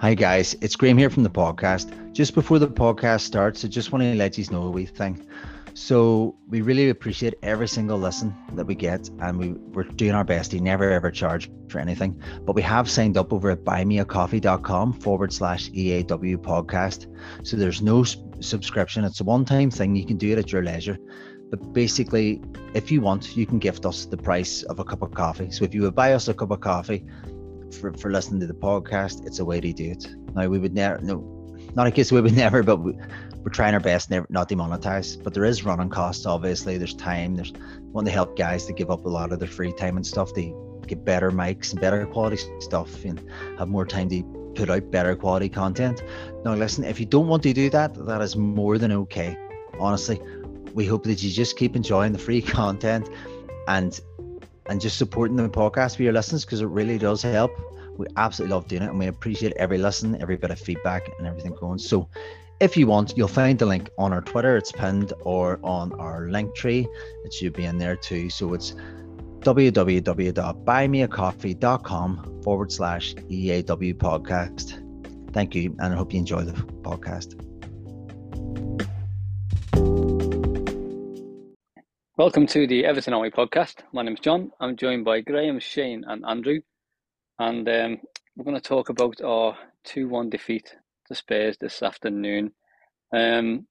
Hi guys, it's Graham here from the podcast. Just before the podcast starts, I just want to let you know a wee thing. So we really appreciate every single listen that we get, and we, we're doing our best to never ever charge for anything. But we have signed up over at buymeacoffee.com forward slash EAW podcast. So there's no subscription, it's a one time thing. You can do it at your leisure. But basically, if you want, you can gift us the price of a cup of coffee. So if you would buy us a cup of coffee, for, for listening to the podcast, it's a way to do it. Now we would never no not in case we would never, but we, we're trying our best never not demonetize. But there is running costs, obviously. There's time. There's want to help guys to give up a lot of their free time and stuff to get better mics and better quality stuff and have more time to put out better quality content. Now listen, if you don't want to do that, that is more than okay. Honestly. We hope that you just keep enjoying the free content and and just supporting the podcast for your listens because it really does help. We absolutely love doing it and we appreciate every listen, every bit of feedback and everything going. So if you want, you'll find the link on our Twitter, it's pinned, or on our link tree. It should be in there too. So it's www.buymeacoffee.com forward slash EAW podcast. Thank you, and I hope you enjoy the podcast. Welcome to the Everton Army podcast. My name is John. I'm joined by Graham, Shane, and Andrew. And um, we're going to talk about our 2 1 defeat to Spurs this afternoon. Um,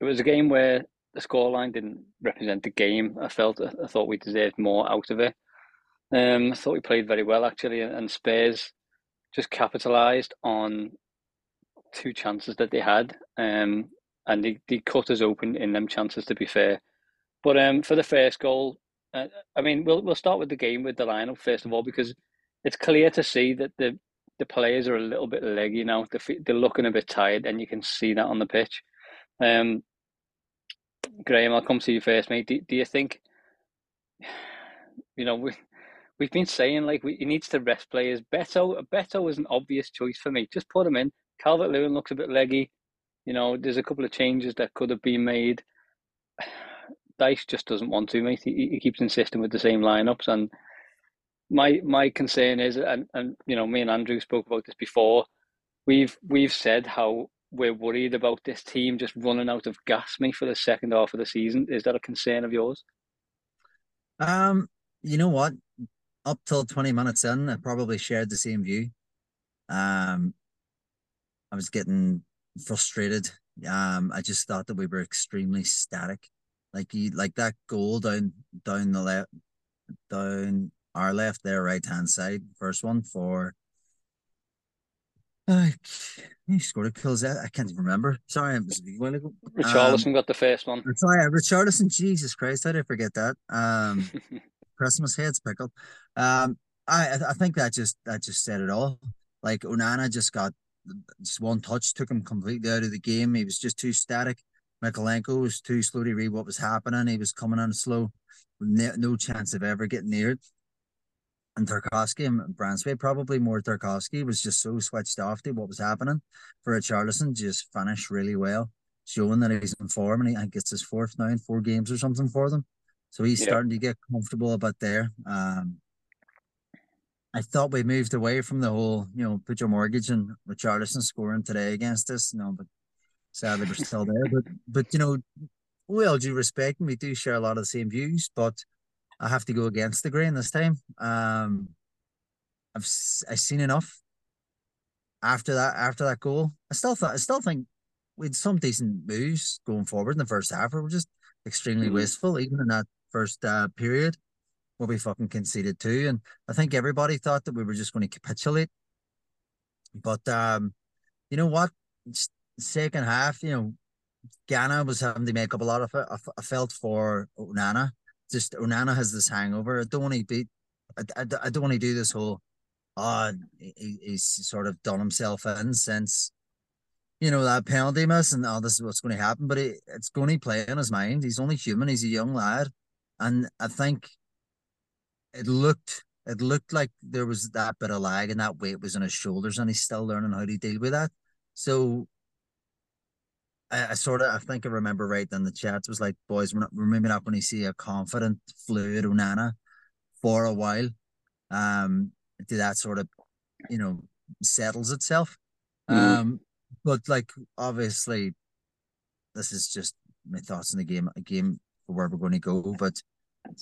it was a game where the scoreline didn't represent the game. I felt I thought we deserved more out of it. Um, I thought we played very well actually, and Spurs just capitalised on two chances that they had, um, and they, they cut us open in them chances. To be fair, but um, for the first goal, uh, I mean, we'll we'll start with the game with the lineup first of all because it's clear to see that the the players are a little bit leggy now. They're, they're looking a bit tired, and you can see that on the pitch. Um, Graham, I'll come to you first, mate. Do, do you think, you know, we we've been saying like we, he needs to rest players. Beto Beto was an obvious choice for me. Just put him in. Calvert Lewin looks a bit leggy. You know, there's a couple of changes that could have been made. Dyche just doesn't want to, mate. He, he keeps insisting with the same lineups, and my my concern is, and and you know, me and Andrew spoke about this before. We've we've said how we're worried about this team just running out of gas, me, for the second half of the season. Is that a concern of yours? Um, you know what? Up till twenty minutes in, I probably shared the same view. Um, I was getting frustrated. Um, I just thought that we were extremely static. Like you like that goal down down the left down our left there right hand side, first one for uh, he scored a kills that I can't even remember. Sorry, I was a while ago. Richarlison um, got the first one. Sorry, Richarlison. Jesus Christ, how did I forget that? Um, Christmas heads pickled. Um, I I think that just that just said it all. Like Onana just got just one touch took him completely out of the game. He was just too static. Mykolenko was too slow to read what was happening. He was coming on slow, no chance of ever getting near it. And Tarkowski and Branthwaite, probably more Tarkowski, was just so switched off to what was happening. For Richarlison, just finished really well, showing that he's in form and he gets his fourth now in four games or something for them. So he's yeah. starting to get comfortable about there. Um, I thought we moved away from the whole, you know, put your mortgage and Richarlison scoring today against us, you know, but sadly we're still there. But but you know, we all due respect, and we do share a lot of the same views. But I have to go against the grain this time. Um, I've I've seen enough. After that, after that goal, I still thought I still think we had some decent moves going forward in the first half. We were just extremely mm-hmm. wasteful, even in that first uh, period where we fucking conceded two. And I think everybody thought that we were just going to capitulate. But um, you know what? Second half, you know, Gana was having to make up a lot of it. I, felt for Onana. Just Onana has this hangover. I don't want to be. I, I, I don't want to do this whole. Uh, he, he's sort of done himself in since, you know, that penalty miss and oh, this is what's going to happen. But it, it's going to play in his mind. He's only human. He's a young lad, and I think it looked it looked like there was that bit of lag and that weight was on his shoulders, and he's still learning how to deal with that. So I, I sort of I think I remember right then the chat was like boys we're, not, we're maybe not going to see a confident fluid Onana for a while um to that sort of you know settles itself Mm. Um, but like obviously, this is just my thoughts on the game. A game for where we're going to go, but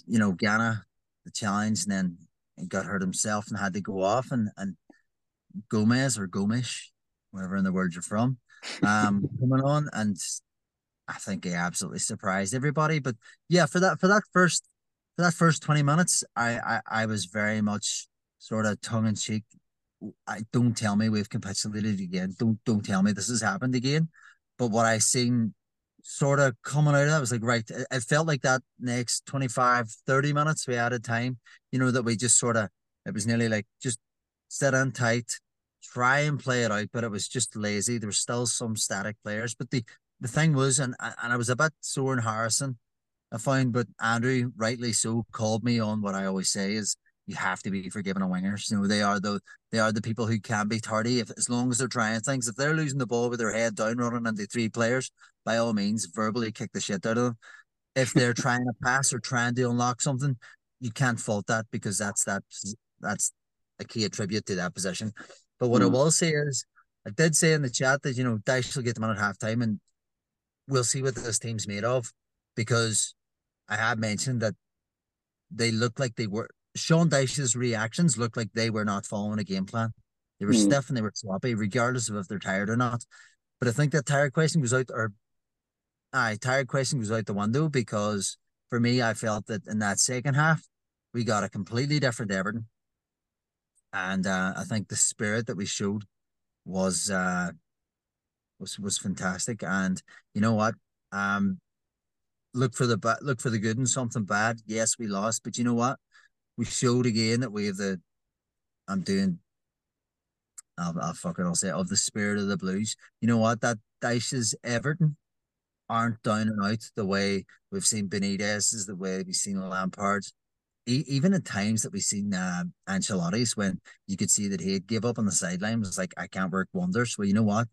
you know, Gana, the challenge, and then he got hurt himself and had to go off, and and Gomez or Gomish, wherever in the world you're from, um, coming on, and I think he absolutely surprised everybody. But yeah, for that for that first for that first twenty minutes, I I, I was very much sort of tongue in cheek. I don't tell me we've capitulated again. Don't don't tell me this has happened again. But what I seen sort of coming out of that was like right. It, felt like that next 25, 30 minutes we added time. You know that we just sort of it was nearly like just sit in tight, try and play it out, but it was just lazy. There was still some static players, but the the thing was, and and I was a bit sore in Harrison, I found, but Andrew rightly so called me on what I always say is you have to be forgiving a wingers. You know, they are the they are the people who can be tardy if as long as they're trying things. If they're losing the ball with their head down, running into three players, by all means, verbally kick the shit out of them. If they're trying to pass or trying to unlock something, you can't fault that because that's that that's a key attribute to that position. But what mm. I will say is, I did say in the chat that you know Dyche will get them on at halftime, and we'll see what this team's made of because I have mentioned that they look like they were Sean Dyche's reactions looked like they were not following a game plan. They were mm. stiff and they were sloppy, regardless of if they're tired or not. But I think that tired question was out or aye, tired question was out the window because for me, I felt that in that second half, we got a completely different Everton. And uh, I think the spirit that we showed was uh, was was fantastic. And you know what? Um, look for the bad, look for the good in something bad. Yes, we lost, but you know what? We showed again that we have the. I'm doing. I'll, I'll fuck it. I'll say of the spirit of the Blues. You know what? That Dyche's Everton aren't down and out the way we've seen Benitez is the way we've seen Lampard's. E- even at times that we've seen uh, Ancelotti's when you could see that he give up on the sideline was like I can't work wonders. Well, you know what?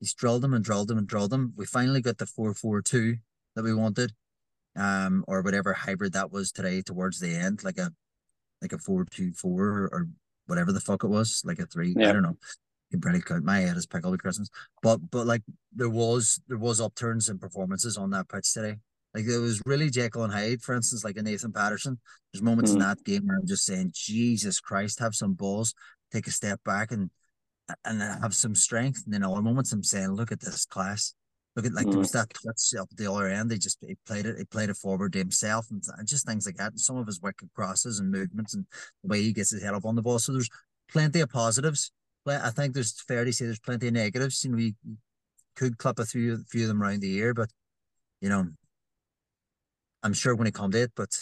He's drilled them and drilled them and drilled them. We finally got the four four two that we wanted, um, or whatever hybrid that was today towards the end, like a like a four two four or whatever the fuck it was, like a three. Yeah. I don't know. You can barely count. My head is pickled with Christmas. But but like there was there was upturns in performances on that pitch today. Like it was really Jekyll and Hyde, for instance, like a Nathan Patterson. There's moments mm. in that game where I'm just saying, Jesus Christ, have some balls, take a step back and and have some strength. And then other moments I'm saying, look at this class. Look at like mm. there was that touch up the other end. They just he played it. He played it forward to himself and, and just things like that. And some of his wicked crosses and movements and the way he gets his head up on the ball. So there's plenty of positives. But I think there's fair to say there's plenty of negatives. You know, we could clip a few a few of them around the year, but you know, I'm sure when it comes to it, but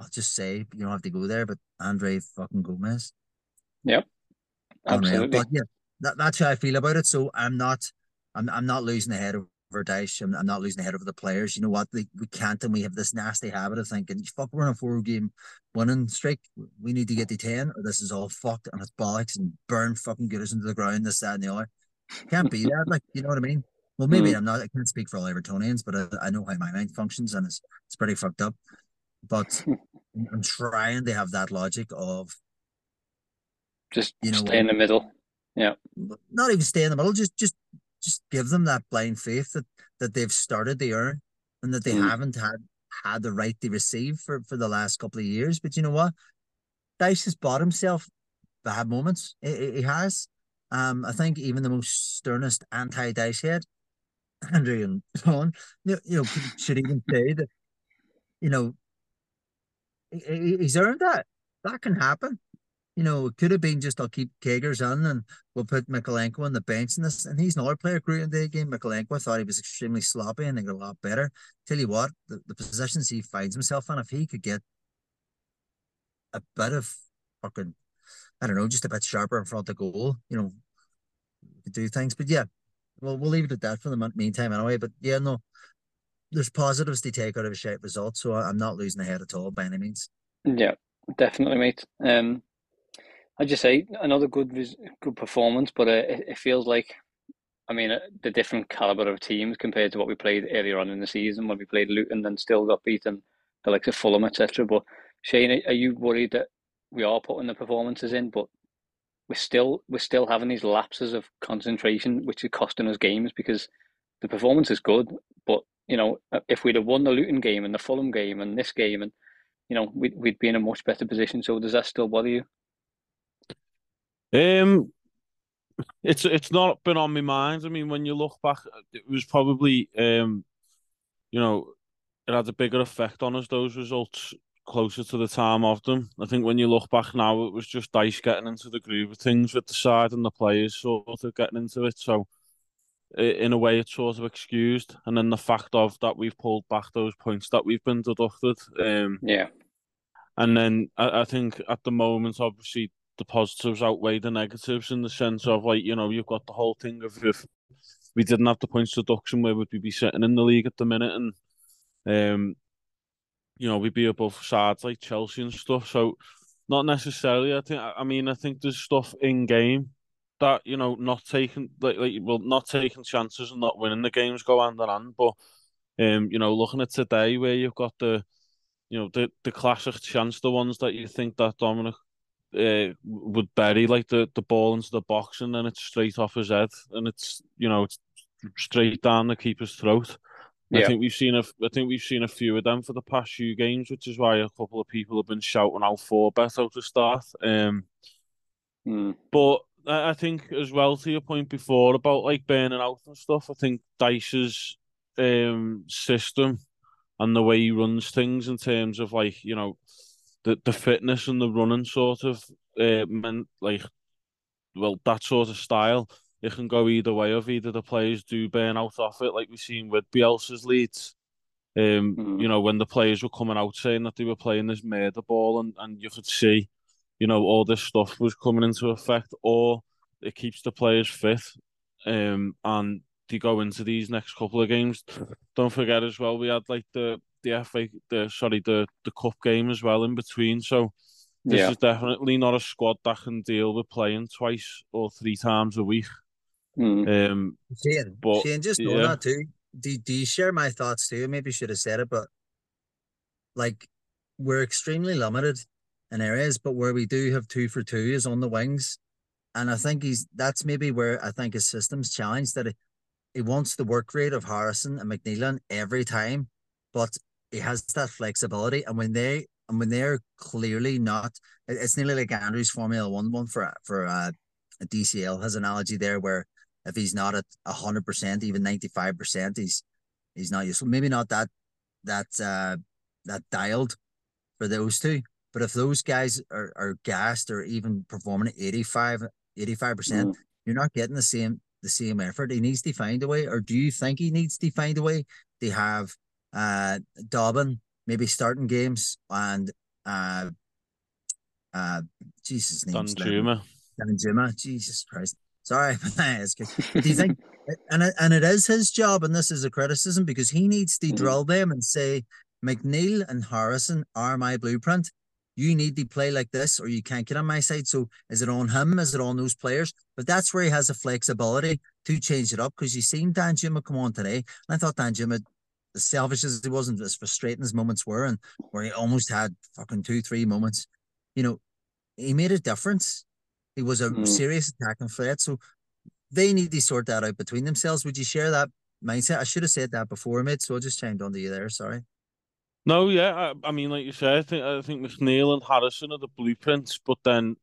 I'll just say you don't have to go there. But Andre fucking Gomez. Yep. Oh, Absolutely. But yeah, that, that's how I feel about it. So I'm not, I'm, I'm not losing the head over Dyche. I'm, I'm not losing the head over the players. You know what? we can't, and we have this nasty habit of thinking, "Fuck, we're on a four-game winning streak. We need to get to ten, or this is all fucked and it's bollocks and burn fucking us into the ground. This, that, and the other. Can't be that. Like, you know what I mean? Well, maybe mm. I'm not. I can't speak for all Evertonians, but I, I know how my mind functions, and it's it's pretty fucked up. But I'm trying to have that logic of just you know stay in the middle. Yeah. Not even stay in the middle. Just just just give them that blind faith that that they've started the earn and that they mm. haven't had had the right to receive for for the last couple of years. But you know what? Dyche has bought himself bad moments. He, he has. Um, I think even the most sternest anti-Dyche head, Andrew and Sean, you, you know, should even say that, you know, he, he's earned that. That can happen you know, it could have been just I'll keep Kagers on and we'll put Mykolenko on the bench in this. And he's another player great in the game. Mykolenko, I thought he was extremely sloppy and they got a lot better. Tell you what, the, the positions he finds himself in, if he could get a bit of fucking, I don't know, just a bit sharper in front of the goal, you know, do things. But yeah, well, we'll leave it at that for the meantime anyway. But yeah, no, there's positives to take out of a shape result. So I'm not losing the head at all by any means. Yeah, definitely, mate. Um, I just say another good good performance, but uh, it, it feels like, I mean, uh, the different caliber of teams compared to what we played earlier on in the season when we played Luton and still got beaten, the likes of Fulham, etc. But Shane, are you worried that we are putting the performances in, but we're still we're still having these lapses of concentration, which are costing us games because the performance is good, but you know if we'd have won the Luton game and the Fulham game and this game, and you know we'd we'd be in a much better position. So does that still bother you? Um, it's it's not been on my mind. I mean, when you look back, it was probably um, you know, it had a bigger effect on us those results closer to the time of them. I think when you look back now, it was just Dyche getting into the groove of things with the side and the players sort of getting into it. So in a way, it's sort of excused. And then the fact of that we've pulled back those points that we've been deducted. Um, yeah. And then I, I think at the moment, obviously, the positives outweigh the negatives in the sense of like you know you've got the whole thing of if we didn't have the points deduction, where would we be sitting in the league at the minute? And um, you know, we'd be above sides like Chelsea and stuff. So not necessarily. I think. I mean, I think there's stuff in game that you know, not taking like, like well, not taking chances and not winning the games go hand in hand. But um, you know, looking at today where you've got the, you know, the the classic chance, the ones that you think that Dominic uh, would bury like the the ball into the box and then it's straight off his head and it's you know it's straight down the keeper's throat. Yeah. I think we've seen a, I think we've seen a few of them for the past few games, which is why a couple of people have been shouting out for Beto to start. Um, mm. But I think as well to your point before about like burning out and stuff, I think Dyche's um, system and the way he runs things in terms of like you know the the fitness and the running sort of uh, meant like well that sort of style it can go either way of either the players do burn out off it, like we've seen with Bielsa's Leeds. Um, mm. you know, when the players were coming out saying that they were playing this murder ball and, and you could see, you know, all this stuff was coming into effect, or it keeps the players fit. Um, and they go into these next couple of games. Don't forget as well, we had like the the FA, the sorry, the the cup game as well in between. So this yeah. is definitely not a squad that can deal with playing twice or three times a week. Mm. Um, Shane, but, Shane, just yeah. that too. Do, do you share my thoughts too? Maybe should have said it, but like we're extremely limited in areas, but where we do have two for two is on the wings. And I think he's that's maybe where I think his system's challenged that he, he wants the work rate of Harrison and McNeillan every time, but he has that flexibility. And when they and when they're clearly not, it's nearly like Andrew's Formula One one for for uh, a DCL has analogy there where if he's not at hundred percent, even ninety five percent, he's he's not useful. Maybe not that that uh that dialed for those two. But if those guys are, are gassed or even performing at 85 percent, mm. you're not getting the same the same effort. He needs to find a way, or do you think he needs to find a way to have uh Dobbin maybe starting games and uh uh Jesus name's Danjuma. Danjuma. Jesus Christ. Sorry, do you think? and it, and it is his job, and this is a criticism because he needs to mm-hmm. drill them and say, McNeil and Harrison are my blueprint. You need to play like this, or you can't get on my side. So is it on him? Is it on those players? But that's where he has the flexibility to change it up because you seen Danjuma come on today, and I thought Danjuma, as selfish as he wasn't, as frustrating as moments were, and where he almost had fucking two, three moments, you know, he made a difference. He was a mm. serious attacking threat. So they need to sort that out between themselves. Would you share that mindset? I should have said that before, mate. So I just chimed on to you there. Sorry. No, yeah, I, I mean, like you said, I think I think McNeil and Harrison are the blueprints, but then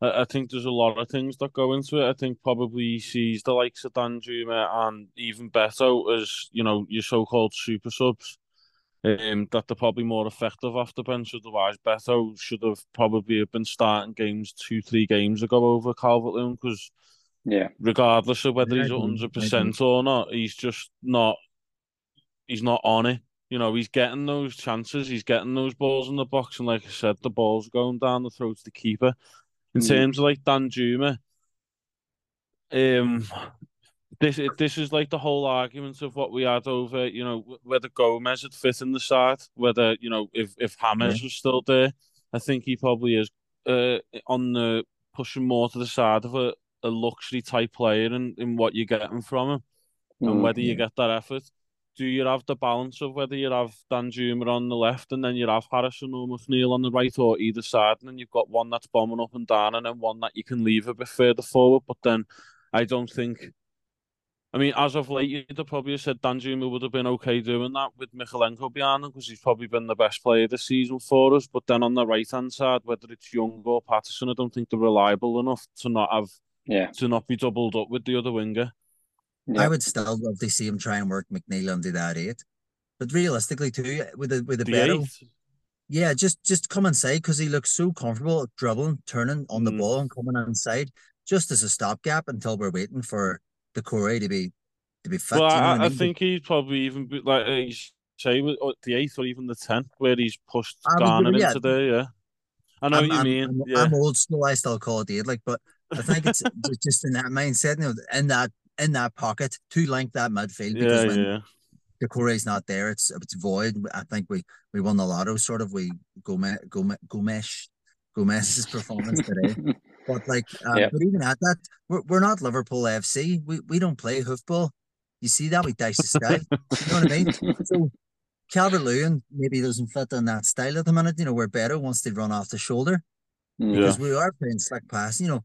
I, I, think there's a lot of things that go into it. I think probably he sees the likes of Dan Danjuma and even Beto as you know your so-called super subs um, that they're probably more effective off the bench. Otherwise, Beto should have probably have been starting games two, three games ago over Calvert Lewin because, yeah, regardless of whether he's hundred percent or not, he's just not. He's not on it. You know, he's getting those chances. He's getting those balls in the box, and like I said, the ball's going down the throat of the keeper. In mm. terms of like Danjuma, um, this this is like the whole argument of what we had over, you know, whether Gomez had fit in the side, whether you know if if James yeah. was still there. I think he probably is uh, on the pushing more to the side of a, a luxury type player in, in what you're getting from him, mm, and whether yeah. you get that effort. do you have the balance of whether you have Danjuma on the left and then you have Harrison or McNeil on the right or either side, and then you've got one that's bombing up and down and then one that you can leave a bit further forward. But then I don't think. I mean, as of late, you'd have probably have said Danjuma would have been okay doing that with Mykolenko behind him because he's probably been the best player this season for us. But then on the right hand side, whether it's Young or Patterson, I don't think they're reliable enough to not have yeah to not be doubled up with the other winger. Yeah. I would still love to see him try and work McNeil and do that eight. But realistically, too, with the with the, The better, yeah, just just come inside because he looks so comfortable dribbling, turning on the Mm. ball and coming inside, just as a stopgap until we're waiting for Doucouré to be to be fit. well, you know I, I mean? think he'd probably even be like uh, he's say or uh, the eighth or even the tenth where he's pushed I Garner agree, yeah. into there. Yeah, I know I'm, what you I'm, mean. I'm, yeah, I'm old school. I still call it eight, like, but I think it's just in that mindset, you know, in that in that pocket to link that midfield because yeah, when yeah. Doucouré's not there, it's it's void. I think we we won the lotto, sort of. We Gomez Gomez Gomes Gomez's performance today. But like, um, Yeah. but even at that, we're, we're not Liverpool FC. We we don't play hoofball. You see that we dice the sky. you know what I mean? So Calvert Lewin maybe doesn't fit in that style at the minute. You know, where Beto wants to run off the shoulder. Yeah. because we are playing slick pass. You know,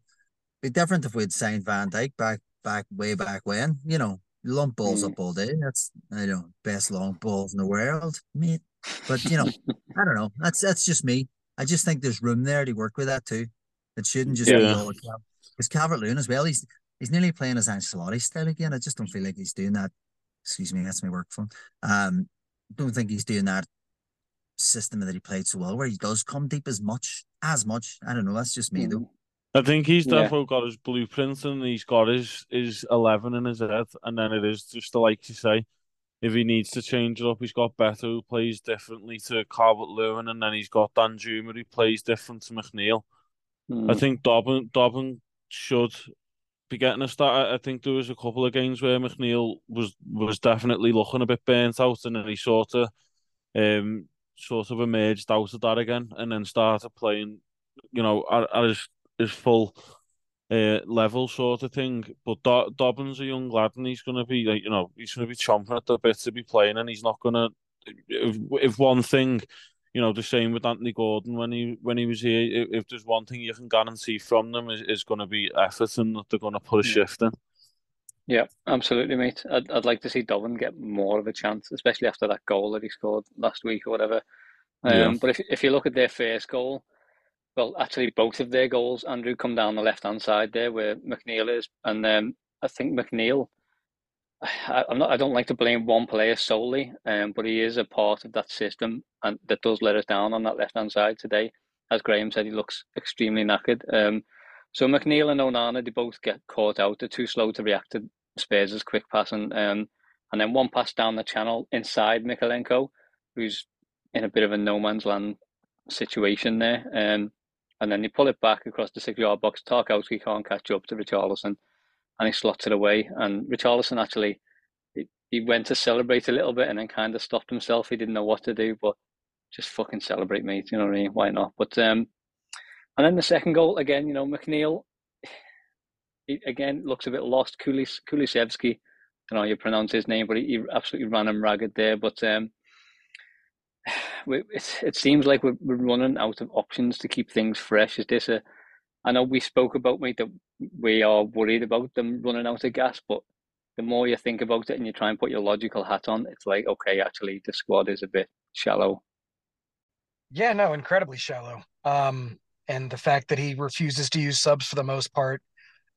be different if we'd signed Van Dijk back back way back when. You know, lump balls Mm. up all day. That's you know best long balls in the world, mate. But you know, I don't know. That's that's just me. I just think there's room there to work with that too. It shouldn't just be Yeah. all because Calvert Lewin as well. He's he's nearly playing as Ancelotti still again. I just don't feel like he's doing that. Excuse me, that's my work phone. Um, don't think he's doing that system that he played so well, where he does come deep as much as much. I don't know. That's just me though. I think he's Yeah. definitely got his blueprints and he's got his his eleven in his head, and then it is just like you say, if he needs to change it up, he's got Beto who plays differently to Calvert Lewin, and then he's got Danjuma who plays different to McNeil. I Mm. think Dobbin Dobbin should be getting a start. I- think there was a couple of games where McNeil was was definitely looking a bit burnt out, and then he sort of um sort of emerged out of that again, and then started playing, you know, at, at his his full uh, level sort of thing. But Do- Dobbin's a young lad, and he's going to be like, you know, he's going to be chomping at the bit to be playing, and he's not going to. If, if one thing, you know, the same with Anthony Gordon when he when he was here. If, if there's one thing you can guarantee from them is, is going to be effort, and that they're going to put a shift in. Yeah, absolutely, mate. I'd, I'd like to see Dobbin get more of a chance, especially after that goal that he scored last week or whatever. Um, Yeah. But if if you look at their first goal, well, actually both of their goals, Andrew, come down the left hand side there where McNeil is, and um, I think McNeil. I, I'm not. I don't like to blame one player solely, um, but he is a part of that system, and that does let us down on that left hand side today. As Graham said, he looks extremely knackered. Um, so McNeil and Onana, they both get caught out. They're too slow to react to Spurs' quick passing. Um, and then one pass down the channel inside Mykolenko, who's in a bit of a no man's land situation there. Um, and then they pull it back across the six yard box. Tarkowski can't catch up to Richarlison and he slotted away. And Richarlison actually, he, he went to celebrate a little bit and then kind of stopped himself. He didn't know what to do, but just fucking celebrate, mate. You know what I mean? Why not? But um, and then the second goal again. You know, McNeil he, again looks a bit lost. Kulis Kulusevski, I don't know how you pronounce his name, but he, he absolutely ran him ragged there. But um, it, it seems like we're, we're running out of options to keep things fresh. Is this a? I know we spoke about mate that we are worried about them running out of gas, but the more you think about it and you try and put your logical hat on, it's like okay, actually the squad is a bit shallow. Yeah, no, incredibly shallow. Um, and the fact that he refuses to use subs for the most part,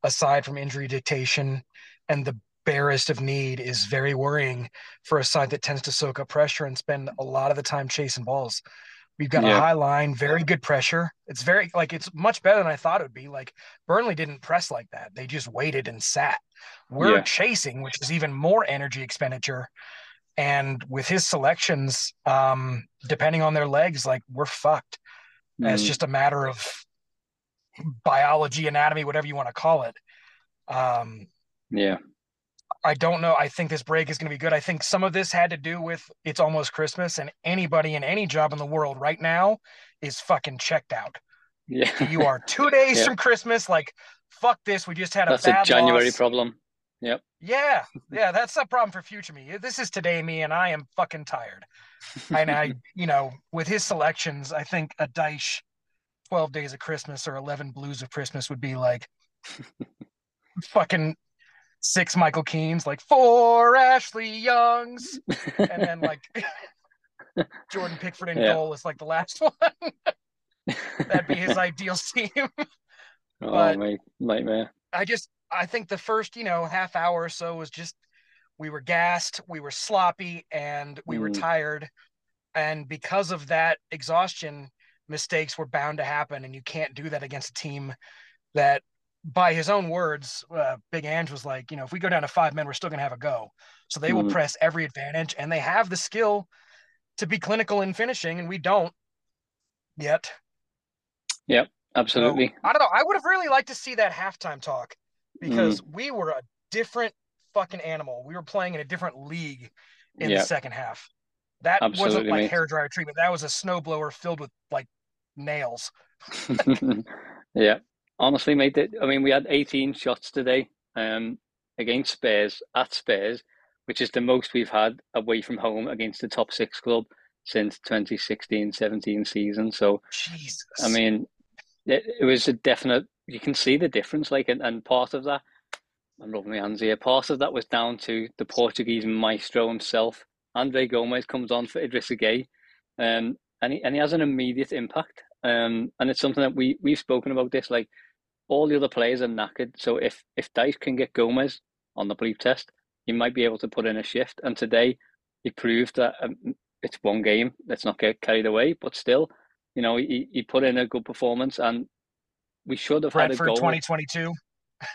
aside from injury dictation and the barest of need, is very worrying for a side that tends to soak up pressure and spend a lot of the time chasing balls. We've got Yeah. a high line, very good pressure. It's very like it's much better than I thought it would be. Like Burnley didn't press like that; they just waited and sat. We're Yeah. chasing, which is even more energy expenditure. And with his selections, um, depending on their legs, like we're fucked. It's Mm, just a matter of biology, anatomy, whatever you want to call it. Um, yeah, I don't know. I think this break is going to be good. I think some of this had to do with it's almost Christmas, and anybody in any job in the world right now is fucking checked out. yeah. You are two days Yeah. from Christmas. Like, fuck this. We just had a That's a bad January loss. problem. Yep. Yeah, yeah, that's the problem for future me. This is today me, and I am fucking tired. and I, you know, with his selections, I think a Dyche 12 Days of Christmas or 11 Blues of Christmas would be like fucking six Michael Keanes, like four Ashley Youngs, and then like Jordan Pickford in yeah. goal is like the last one. That'd be his ideal team. oh, my nightmare. I just, I think the first, you know, half hour or so was just we were gassed, we were sloppy, and we mm. were tired. And because of that exhaustion, mistakes were bound to happen. And you can't do that against a team that, by his own words, uh, Big Ange was like, you know, if we go down to five men, we're still going to have a go. So they mm. will press every advantage, and they have the skill to be clinical in finishing, and we don't yet. Yep, absolutely. So, I don't know. I would have really liked to see that halftime talk because mm. we were a different fucking animal. We were playing in a different league in yep. the second half. That absolutely, wasn't like hair dryer treatment. That was a snowblower filled with like nails. yeah, honestly, mate. I mean, we had 18 shots today um, against Spurs at Spurs, which is the most we've had away from home against the top six club since 2016-17 season. So, Jesus. I mean, it, it, was a definite. You can see the difference, like, and, and part of that. I'm rubbing my hands here. Part of that was down to the Portuguese maestro himself. Andre Gomes comes on for Idrissa Gueye, um, and he and he has an immediate impact. Um, and it's something that we we've spoken about this. Like all the other players are knackered, so if if Dyche can get Gomez on the bleep test, he might be able to put in a shift. And today, he proved that um, it's one game. Let's not get carried away, but still, you know, he, he put in a good performance, and we should have Brentford had a goal. 2022.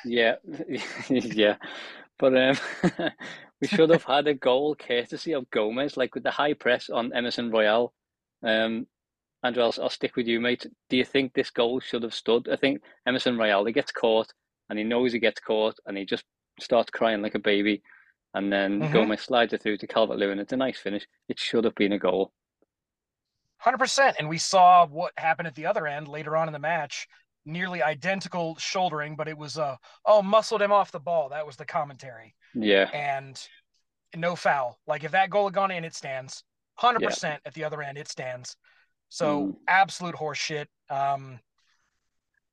Yeah, yeah, but um, we should have had a goal courtesy of Gomez, like with the high press on Emerson Royal. Um, Andrew, I'll, I'll stick with you, mate. Do you think this goal should have stood? I think Emerson Royal he gets caught, and he knows he gets caught, and he just starts crying like a baby and then mm-hmm. Gomes slides it through to Calvert Lewin. It's a nice finish. It should have been a goal. 100%. And we saw what happened at the other end later on in the match. Nearly identical shouldering, but it was, uh, oh, muscled him off the ball. That was the commentary. Yeah. And no foul. Like if that goal had gone in, it stands. 100% yeah. at the other end, it stands. So mm. absolute horseshit. Um,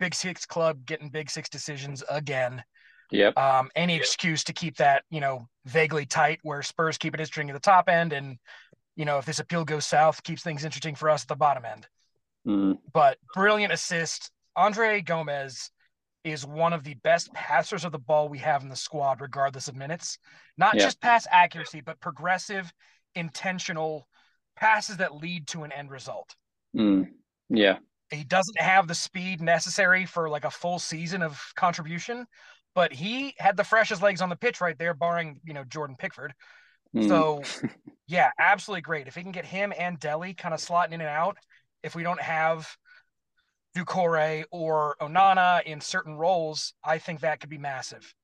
Big Six Club getting Big Six decisions again. Yep. Um, any excuse to keep that, you know, vaguely tight where Spurs keep it interesting at the top end. And, you know, if this appeal goes south, keeps things interesting for us at the bottom end. Mm. But brilliant assist. Andre Gomez is one of the best passers of the ball we have in the squad, regardless of minutes. Not just pass accuracy, but progressive, intentional passes that lead to an end result. Mm. Yeah. He doesn't have the speed necessary for like a full season of contribution, but he had the freshest legs on the pitch right there, barring you know Jordan Pickford. Mm. So, yeah, absolutely great. If he can get him and Dele kind of slotting in and out, if we don't have Doucouré or Onana in certain roles, I think that could be massive.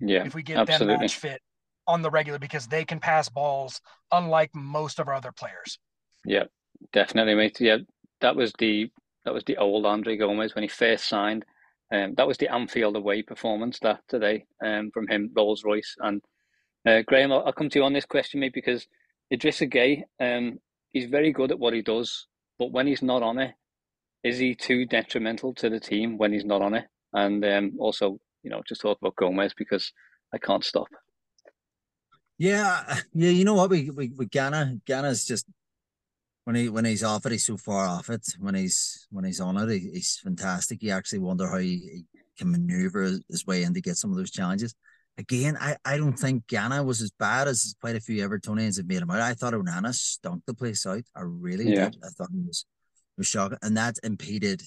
Yeah, if we get absolutely. them match fit on the regular because they can pass balls, unlike most of our other players. Yeah, definitely, mate. Yeah, that was the that was the old Andre Gomez when he first signed. Um, that was the Anfield away performance that today um, from him, Rolls Royce. And uh, Graham, I'll, I'll, come to you on this question, mate, because Idrissa Gueye, um, he's very good at what he does, but when he's not on it, is he too detrimental to the team when he's not on it? And um, also, you know, just talk about Gomez because I can't stop. Yeah, yeah. You know what? We we, we Gana, Gana's just when he when he's off it, he's so far off it. When he's when he's on it, he, he's fantastic. You actually wonder how he, he, can maneuver his way in to get some of those challenges. Again, I, I don't think Gana was as bad as quite a few Evertonians have made him out. I thought Onana stunk the place out. I really yeah. did. I thought he was was shocking, and that impeded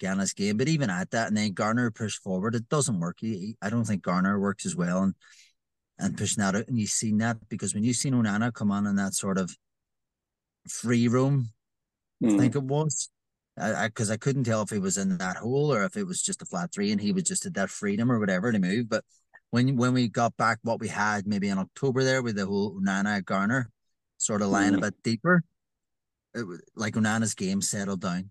Gana's game. But even at that, and then Garner pushed forward. It doesn't work. He, he, I don't think Garner works as well, and and pushing that out. And you've seen that because when you've seen Onana come on in that sort of free room. Mm. I hmm. think it was. Because I, I, I, couldn't tell if he was in that hole or if it was just a flat three and he was just at that freedom or whatever to move. But when when we got back what we had maybe in October there with the whole Nana Garner sort of line mm. a bit deeper, it was like Onana's game settled down.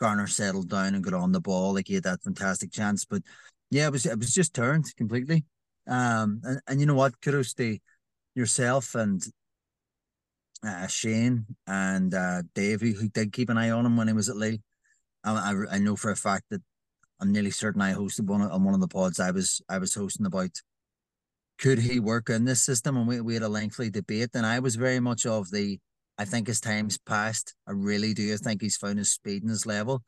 Garner settled down and got on the ball. Like he had that fantastic chance. But yeah, it was it was just turned completely. Um, and, and you know what? Kudos to yourself and uh, Shane and uh, Davey, who did keep an eye on him when he was at Lille. I, I, I know for a fact that I'm nearly certain I hosted one on one of the pods I was I was hosting about could he work in this system, and we, we had a lengthy debate, and I was very much of the I think his time's passed. I really do. I think he's found his speed and his level.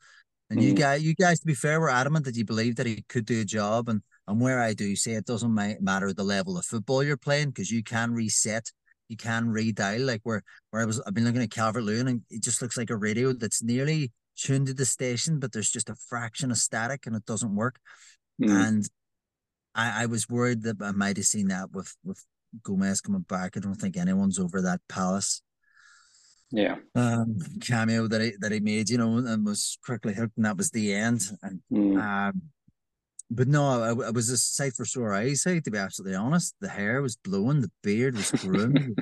And mm. you guys, you guys, to be fair, were adamant that you believe that he could do a job. And and where I do say it doesn't matter the level of football you're playing because you can reset, you can redial. Like where where I was, I've been looking at Calvert Lewin and it just looks like a radio that's nearly tuned to the station, but there's just a fraction of static and it doesn't work. Mm. And I, I was worried that I might have seen that with with Gomez coming back. I don't think anyone's over that Palace yeah um cameo that he that he made you know and was quickly hooked and that was the end and mm. um but no I, I was a sight for sore eyes to be absolutely honest. The hair was blowing the beard was groomed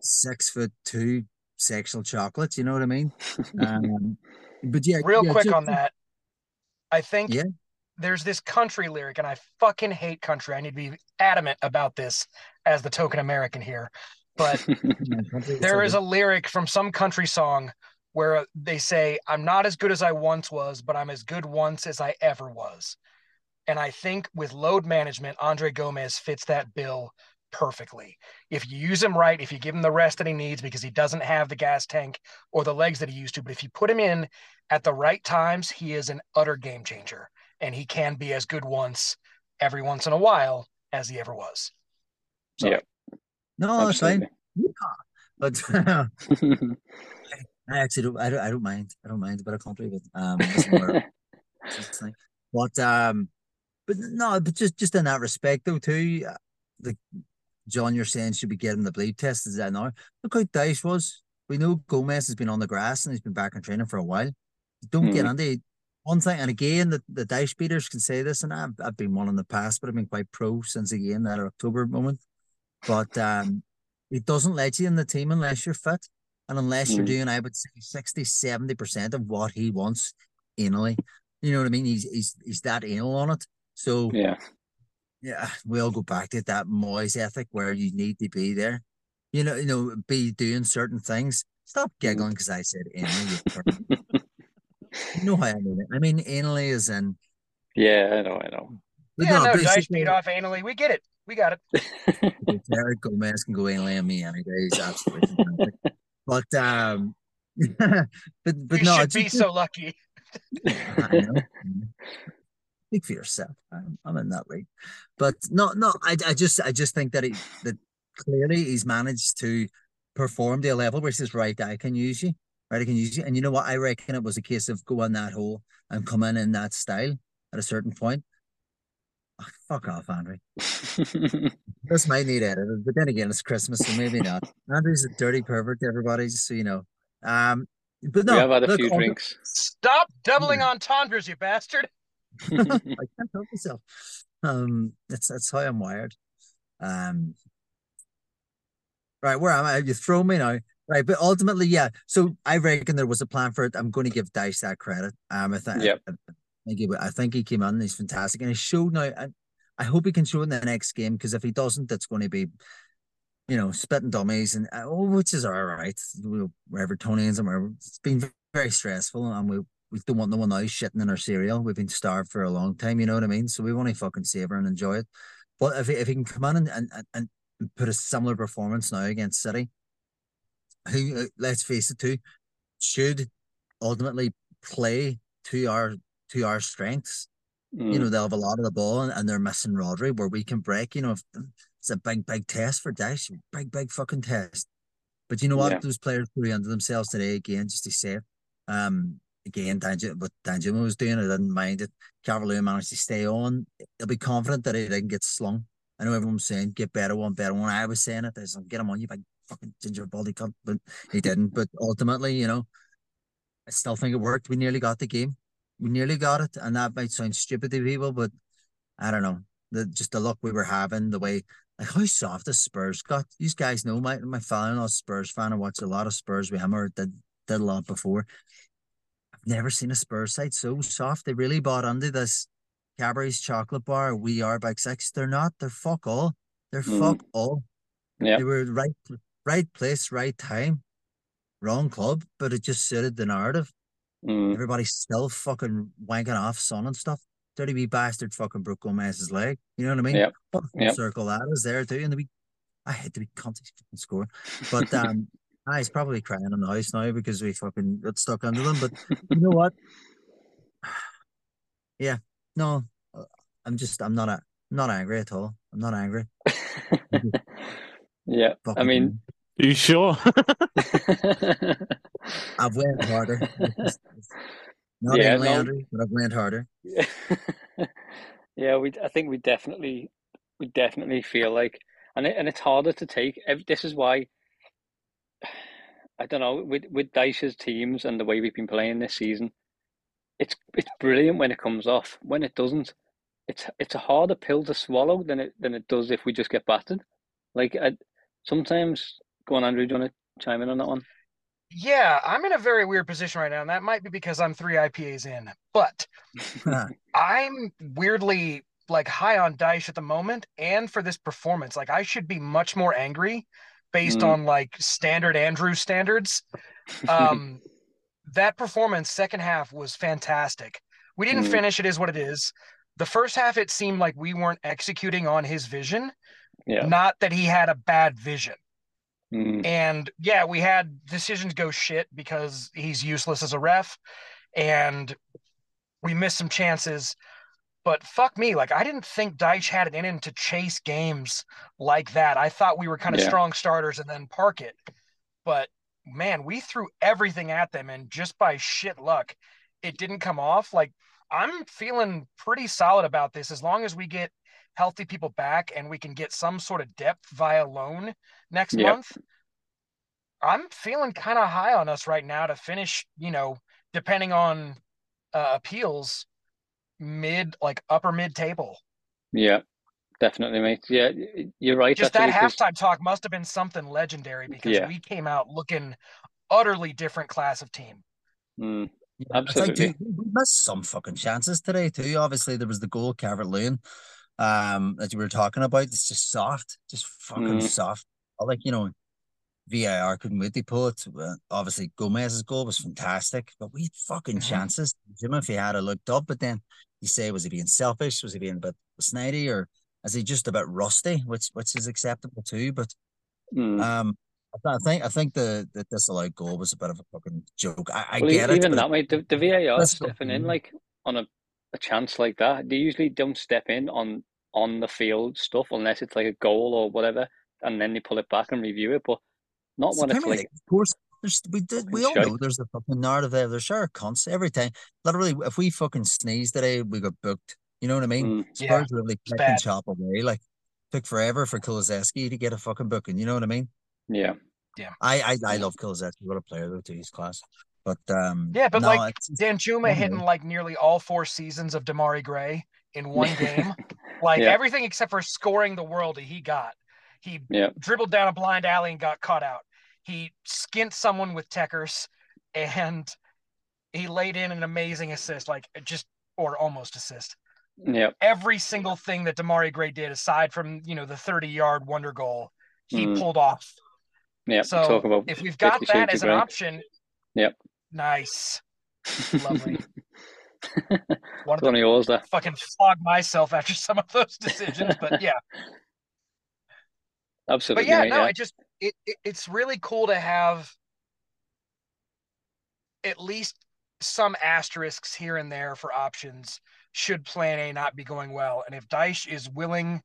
six foot two sexual chocolates. you know what i mean? Um but yeah real yeah, quick just, on that. I think yeah. there's this country lyric and i fucking hate country. I need to be adamant about this as the token american here. But there is a lyric from some country song where they say, I'm not as good as I once was, but I'm as good once as I ever was. And I think with load management, Andre Gomez fits that bill perfectly. If you use him right, if you give him the rest that he needs because he doesn't have the gas tank or the legs that he used to, but if you put him in at the right times, he is an utter game changer and he can be as good once every once in a while as he ever was. So, yeah. No, that's fine. Yeah. But uh, I actually don't I don't I don't mind. I don't mind, but I can't believe it. Um but um but no, but just just in that respect though too, uh, the John you're saying should be getting the bleed test is that now. Look how Dyche was. We know Gomez has been on the grass and he's been back in training for a while. Don't mm. get the one thing, and again, the, the Dyche beaters can say this, and I've, I've been one in the past, but I've been quite pro since again that October moment. But um, he doesn't let you in the team unless you're fit and unless mm. you're doing, I would say, 60, 70% of what he wants anally. You know what I mean? He's he's he's that anal on it. So yeah, yeah, we'll go back to that Moyes ethic where you need to be there. You know, you know, be doing certain things. Stop mm. giggling because I said anally. you know how I mean it. I mean anally is in. Yeah, I know, I know. yeah, no, no Dyche beat off anally. We get it. We got it. Jared Gomez can go anally on me any day. He's absolutely fantastic. But um, but but you no, should be just, so lucky. I know. Speak for yourself. I'm, I'm in that league, but no, no. I, I just I just think that he that clearly he's managed to perform to a level where he says, right, I can use you, right, I can use you. And you know what? I reckon it was a case of go on that hole and come in in that style at a certain point. Oh, fuck off, Andre. this might need edited, but then again, it's Christmas, so maybe not. Andrew's a dirty pervert, everybody, just so you know. Um, but no, we have had a look, few drinks. Stop doubling on entendres, you bastard. I can't help myself. Um, that's that's how I'm wired. Um, right, where am I? You throw me now. Right, but ultimately, yeah. So I reckon there was a plan for it. I'm going to give Dyche that credit. Um, I think. Yep. I, think he, I think he came in. He's fantastic, and he showed now. I, I hope he can show in the next game because if he doesn't, it's going to be, you know, spitting dummies and uh, oh, which is all right. We're Evertonians and we're, it's been very stressful, and we we don't want no one else shitting in our cereal. We've been starved for a long time, you know what I mean. So we want to fucking savor and enjoy it. But if he, if he can come in and, and, and put a similar performance now against City, who uh, let's face it, too, should ultimately play to our to our strengths. Mm. You know, they'll have a lot of the ball and, and they're missing Rodri where we can break. You know, if, it's a big, big test for Dyche, big, big fucking test. But you know what? Yeah. Those players put under themselves today again, just to say Um, again, Danjuma, what Danjuma was doing, I didn't mind it. Cavalier managed to stay on. He'll be confident that he didn't get slung. I know everyone's saying get better one, better one. I was saying it. I said, get him on, you big fucking ginger baldy cunt. But he didn't. But ultimately, you know, I still think it worked. We nearly got the game we nearly got it, and that might sound stupid to people, but I don't know. The just the luck we were having, the way like how soft the Spurs got. These guys know my my a Spurs fan. I watched a lot of Spurs with him or did did a lot before. Never seen a Spurs side so soft. They really bought into this Cadbury's chocolate bar, we are bike six. They're not. They're fuck all. They're Mm. fuck all. Yeah. They were right, right place, right time, wrong club, but it just suited the narrative. Mm. Everybody's still fucking wanking off Son and stuff. Dirty wee bastard fucking broke Gomez's leg. You know what I mean? Yep. A full Yep. circle that is there too. And the wee, I hate the wee cunt fucking score. But um, ah, he's probably crying in the house now because we fucking got stuck under them. But you know what? Yeah, no, uh, I'm just I'm not a, I'm not angry at all. I'm not angry. yeah, I mean, Are you sure? I've went harder. It's- it's not Yeah, even no. Andrew, but I've went harder. yeah, yeah, we. I think we definitely, we definitely feel like, and it, and it's harder to take. This is why. I don't know with with Dyche's teams and the way we've been playing this season. It's it's brilliant when it comes off. When it doesn't, it's it's a harder pill to swallow than it than it does if we just get battered. Like I, sometimes, go on, Andrew. Do you want to chime in on that one? Yeah, I'm in a very weird position right now, and that might be because I'm three IPAs in. But I'm weirdly like high on Dyche at the moment, and for this performance, like I should be much more angry based Mm. on like standard Andrew standards. Um, that performance, second half, was fantastic. We didn't Mm. finish. It is what it is. The first half, it seemed like we weren't executing on his vision. Yeah. Not that he had a bad vision. Mm. And yeah, we had decisions go shit because he's useless as a ref, and we missed some chances. But fuck me, like I didn't think Dyche had it in him to chase games like that. I thought we were kind of Yeah. strong starters and then park it. But man, we threw everything at them, and just by shit luck, it didn't come off. Like I'm feeling pretty solid about this as long as we get healthy people back and we can get some sort of depth via loan next Yep. month. I'm feeling kind of high on us right now to finish, you know, depending on uh, appeals, mid like upper mid table. Yeah, definitely, mate. Yeah, you're right. Just actually, that 'cause- halftime talk must have been something legendary because Yeah. we came out looking utterly different class of team. Mm, Yeah, It's like, Absolutely. dude, we missed some fucking chances today too. Obviously, there was the goal, Calvert Lewin, um, that you were talking about. It's just soft, just fucking Mm. soft. I Like you know, VIR couldn't to pull it. Uh, obviously, Gomes's goal was fantastic, but we had fucking Mhm. chances. Jim, if he had a looked up, but then you say, was he being selfish? Was he being a bit snidey, or is he just a bit rusty? Which which is acceptable too. But mm. um, I th- I think I think the the disallowed goal was a bit of a fucking joke. I, I Well, get it. even that, mate. The, the VAR stepping in Mhm. like on a, a chance like that, they usually don't step in on on the field stuff unless it's like a goal or whatever, and then they pull it back and review it. But not It's when the it's like League, of course. There's, we did. We all Fucking know there's a fucking narrative there. There's sure cunts every time. Literally, if we fucking sneeze today, we got booked. You know what I mean? mm, Yeah, Spurs really pick and chop away. Like took forever for Kulusevski to get a fucking booking. You know what I mean? yeah, yeah. I I, I love Kulusevski. What a player though, to his class. But um, Yeah, but no, like it's, it's- Danjuma hitting like nearly all four seasons of Demarai Gray in one game. Like Yeah. everything except for scoring the world he got. He Yeah. dribbled down a blind alley and got caught out. He skint someone with Techers and he laid in an amazing assist, like just or almost assist. yeah, Every single thing that Demarai Gray did, aside from you know the 30 yard wonder goal, he Mm. pulled off. yeah. So Talk about if we've got that as an Grey. option, Yep. nice. Lovely. One of yours there. fucking flog myself after some of those decisions, but yeah. Absolutely, But yeah, no, it just it, it it's really cool to have at least some asterisks here and there for options should plan A not be going well. And if Dyche is willing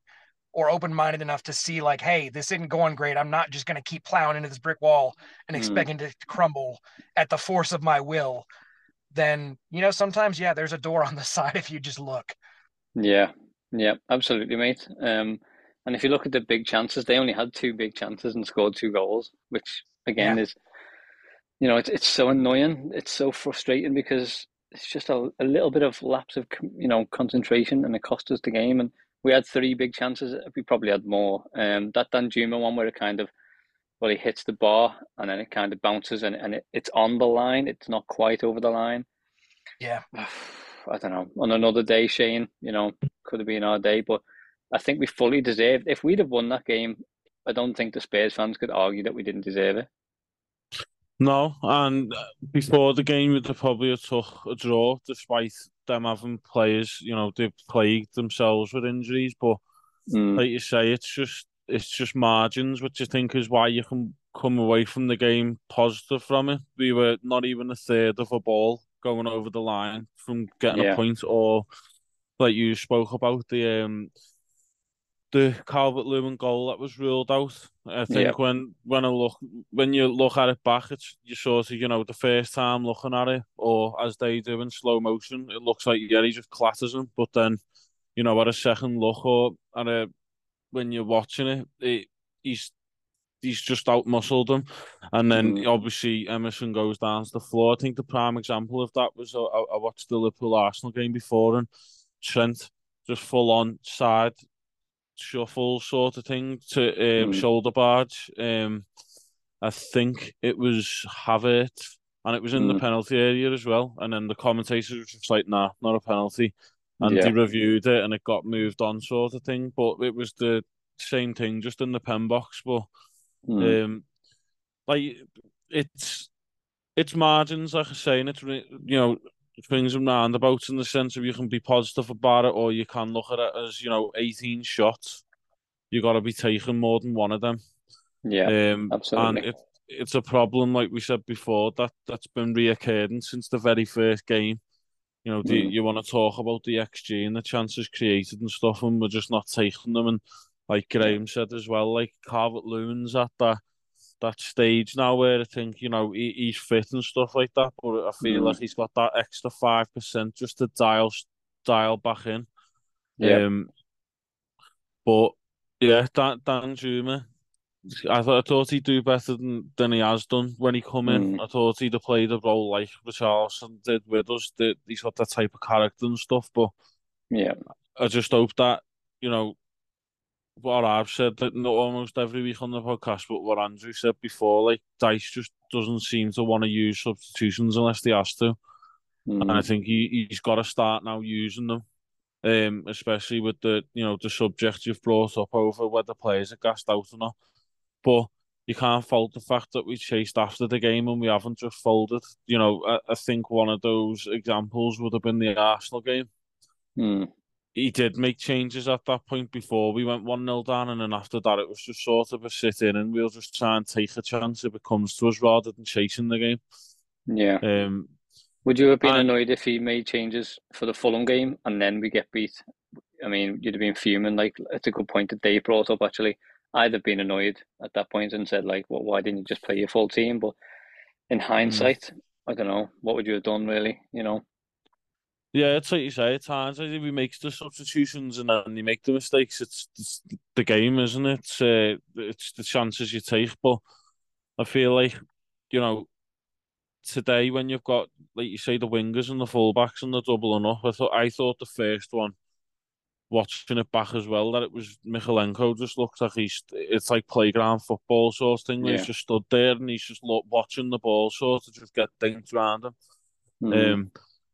or open minded enough to see like, hey, this isn't going great. I'm not just gonna keep plowing into this brick wall and Mm. expecting it to crumble at the force of my will, then you know, sometimes yeah, there's a door on the side if you just look. Yeah, yeah, absolutely, mate. Um, and if you look at the big chances, they only had two big chances and scored two goals, which again is, you know, it's it's so annoying. It's so frustrating because it's just a, a little bit of lapse of you know concentration, and it cost us the game. And we had three big chances. We probably had more. Um, that Danjuma one where it kind of, well, he hits the bar and then it kind of bounces and and it, it's on the line. It's not quite over the line. Yeah. I don't know, on another day, Shane, you know, could have been our day. But I think we fully deserved. If we'd have won that game, I don't think the Spurs fans could argue that we didn't deserve it. No, and before the game, they probably have took a draw, despite them having players, you know, they've plagued themselves with injuries. But Mm. like you say, it's just it's just margins, which I think is why you can come away from the game positive from it. We were not even a third of a ball going over the line from getting Yeah. a point, or like you spoke about the um the Calvert Lewin goal that was ruled out. I think Yeah. when when I look when you look at it back, it's you sort of you know the first time looking at it, or as they do in slow motion, it looks like yeah he just clatters him, but then you know at a second look or at a when you're watching it, it he's he's just out muscled him, and then Mm. obviously Emerson goes down to the floor. I think the prime example of that was uh, I, I watched the Liverpool Arsenal game before, and Trent just full on side shuffle sort of thing to um, Mm. shoulder barge. Um, I think it was Havertz, and it was in the Mm. penalty area as well. And then the commentators were just like, "Nah, not a penalty." And Yeah. they reviewed it, and it got moved on, sort of thing. But it was the same thing, just in the pen box. But Mm. um, like it's it's margins, like I say, and it's you know swings and roundabouts in the sense of you can be positive about it, or you can look at it as you know eighteen shots. You got to be taking more than one of them. yeah, Um, absolutely. and it it's a problem, like we said before, that that's been reoccurring since the very first game. You know, do you, Mm. you want to talk about the XG and the chances created and stuff, and we're just not taking them. And like Graham said as well, like Calvert Lewin's at that that stage now where I think you know he, he's fit and stuff like that, but I feel Mm. like he's got that extra five percent just to dial dial back in. yeah, Um, but yeah, Dan Danjuma, I thought I thought he'd do better than, than he has done when he come in. Mm. I thought he'd have played a role like Richarlison did with us. That he's got that type of character and stuff. But yeah, I just hope that you know what I've said that not almost every week on the podcast, but what Andrew said before, like Dyche just doesn't seem to want to use substitutions unless he has to. And I Mm. think he, he's got to start now using them, um, especially with the you know the subject you've brought up over whether players are gassed out or not. But you can't fault the fact that we chased after the game and we haven't just folded. You know, I, I think one of those examples would have been the Arsenal game. Mm. He did make changes at that point before we went 1 0 down, and then after that, it was just sort of a sit in and we'll just try and take a chance if it comes to us rather than chasing the game. yeah. Um, Would you have been And- annoyed if he made changes for the Fulham game and then we get beat? I mean, you'd have been fuming. Like, it's a good point that Dave brought up, actually. I'd have been annoyed at that point and said, like, well, why didn't you just play your full team? But in hindsight, I don't know. What would you have done, really? You know? Yeah, it's like you say, at times I think we make the substitutions and then you make the mistakes. It's, it's the game, isn't it? It's, uh, it's the chances you take. But I feel like, you know, today when you've got, like you say, the wingers and the fullbacks and the doubling up, I thought I thought the first one, watching it back as well, that it was Mykolenko just looks like he's, it's like playground football sort of thing. where Yeah. He's just stood there and he's just lo- watching the ball sort of just get dinked around him. Mm. Um,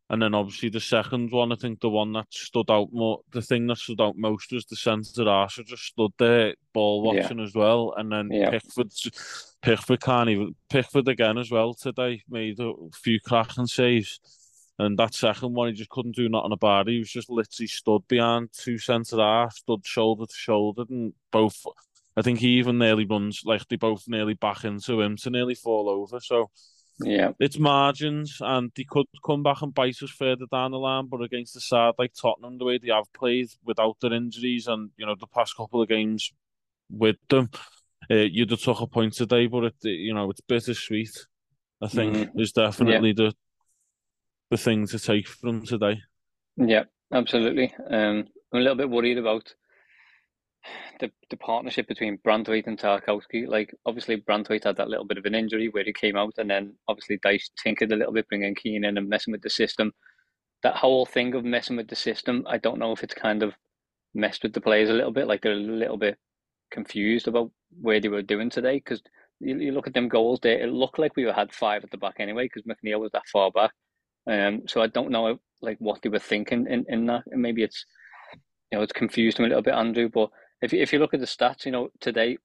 and then obviously the second one, I think the one that stood out more, the thing that stood out most was the centre Arsenal just stood there ball Yeah. watching as well. And then Yeah. Pickford, Pickford can't even, Pickford again as well today, made a few cracking saves. And that second one, he just couldn't do nothing about it. He was just literally stood behind two centre half, stood shoulder to shoulder, and both. I think he even nearly runs like they both nearly back into him to nearly fall over. So Yeah. it's margins, and they could come back and bite us further down the line. But against the side like Tottenham, the way they have played without their injuries, and you know the past couple of games with them, uh, you'd have took a point today. But it, you know, it's bittersweet. I think Mhm. is definitely the the thing to take from today. Yeah, absolutely. Um, I'm a little bit worried about the the partnership between Branthwaite and Tarkowski. Like, obviously, Branthwaite had that little bit of an injury where he came out, and then obviously Dyche tinkered a little bit, bringing Keane in and messing with the system. That whole thing of messing with the system, I don't know if it's kind of messed with the players a little bit. Like they're a little bit confused about where they were doing today because you, look at them goals there. It looked like we had five at the back anyway because McNeil was that far back. Um, so I don't know like what they were thinking in, in that. And maybe it's you know it's confused him a little bit, Andrew. But if you, if you look at the stats, you know today,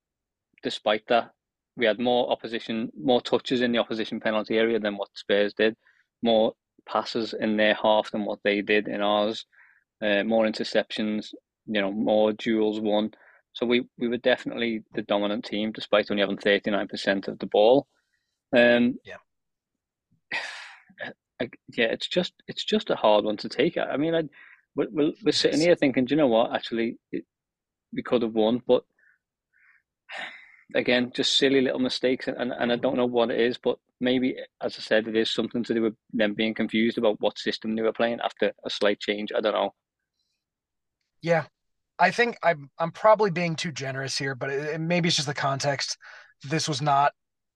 despite that, we had more opposition, more touches in the opposition penalty area than what Spurs did, more passes in their half than what they did in ours, uh, more interceptions, you know, more duels won. So we, we were definitely the dominant team, despite only having thirty nine percent of the ball. Um, yeah, I, yeah, it's just it's just a hard one to take. I mean, I, we're, we're sitting here thinking, do you know what? Actually, it, we could have won, but again, just silly little mistakes, and, and I don't know what it is, but maybe, as I said, it is something to do with them being confused about what system they were playing after a slight change. I don't know. Yeah, I think I'm I'm probably being too generous here, but it, maybe it's just the context. This was not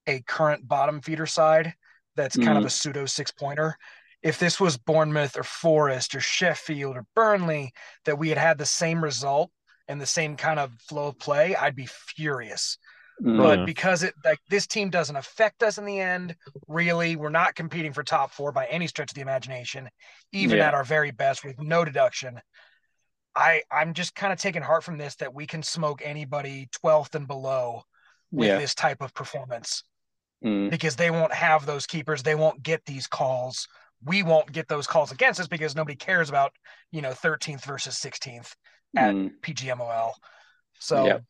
a current bottom feeder side. That's kind mm. of a pseudo six pointer. If this was Bournemouth or Forest or Sheffield or Burnley, that we had had the same result and the same kind of flow of play, I'd be furious. Mm. But because it like this team doesn't affect us in the end, really, we're not competing for top four by any stretch of the imagination, even yeah. at our very best with no deduction. I I'm just kind of taking heart from this that we can smoke anybody 12th and below with yeah. this type of performance. Mm. Because they won't have those keepers, they won't get these calls. We won't get those calls against us because nobody cares about, you know, 13th versus 16th at mm. PGMOL. So yep.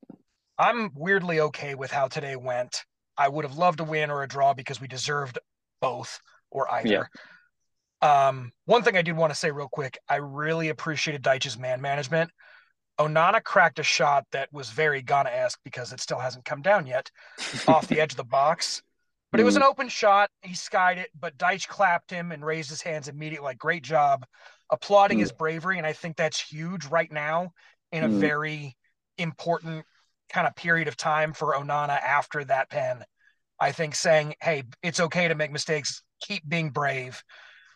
I'm weirdly okay with how today went. I would have loved a win or a draw because we deserved both or either. Um, one thing I did want to say real quick, I really appreciated Dyche's man management. Onana cracked a shot that was very Gana esque because it still hasn't come down yet off the edge of the box. But it was an mm. open shot. He skied it, but Dyche clapped him and raised his hands immediately, like, great job, applauding mm. his bravery. And I think that's huge right now in a mm. very important kind of period of time for Onana after that pen. I think saying, hey, it's okay to make mistakes, keep being brave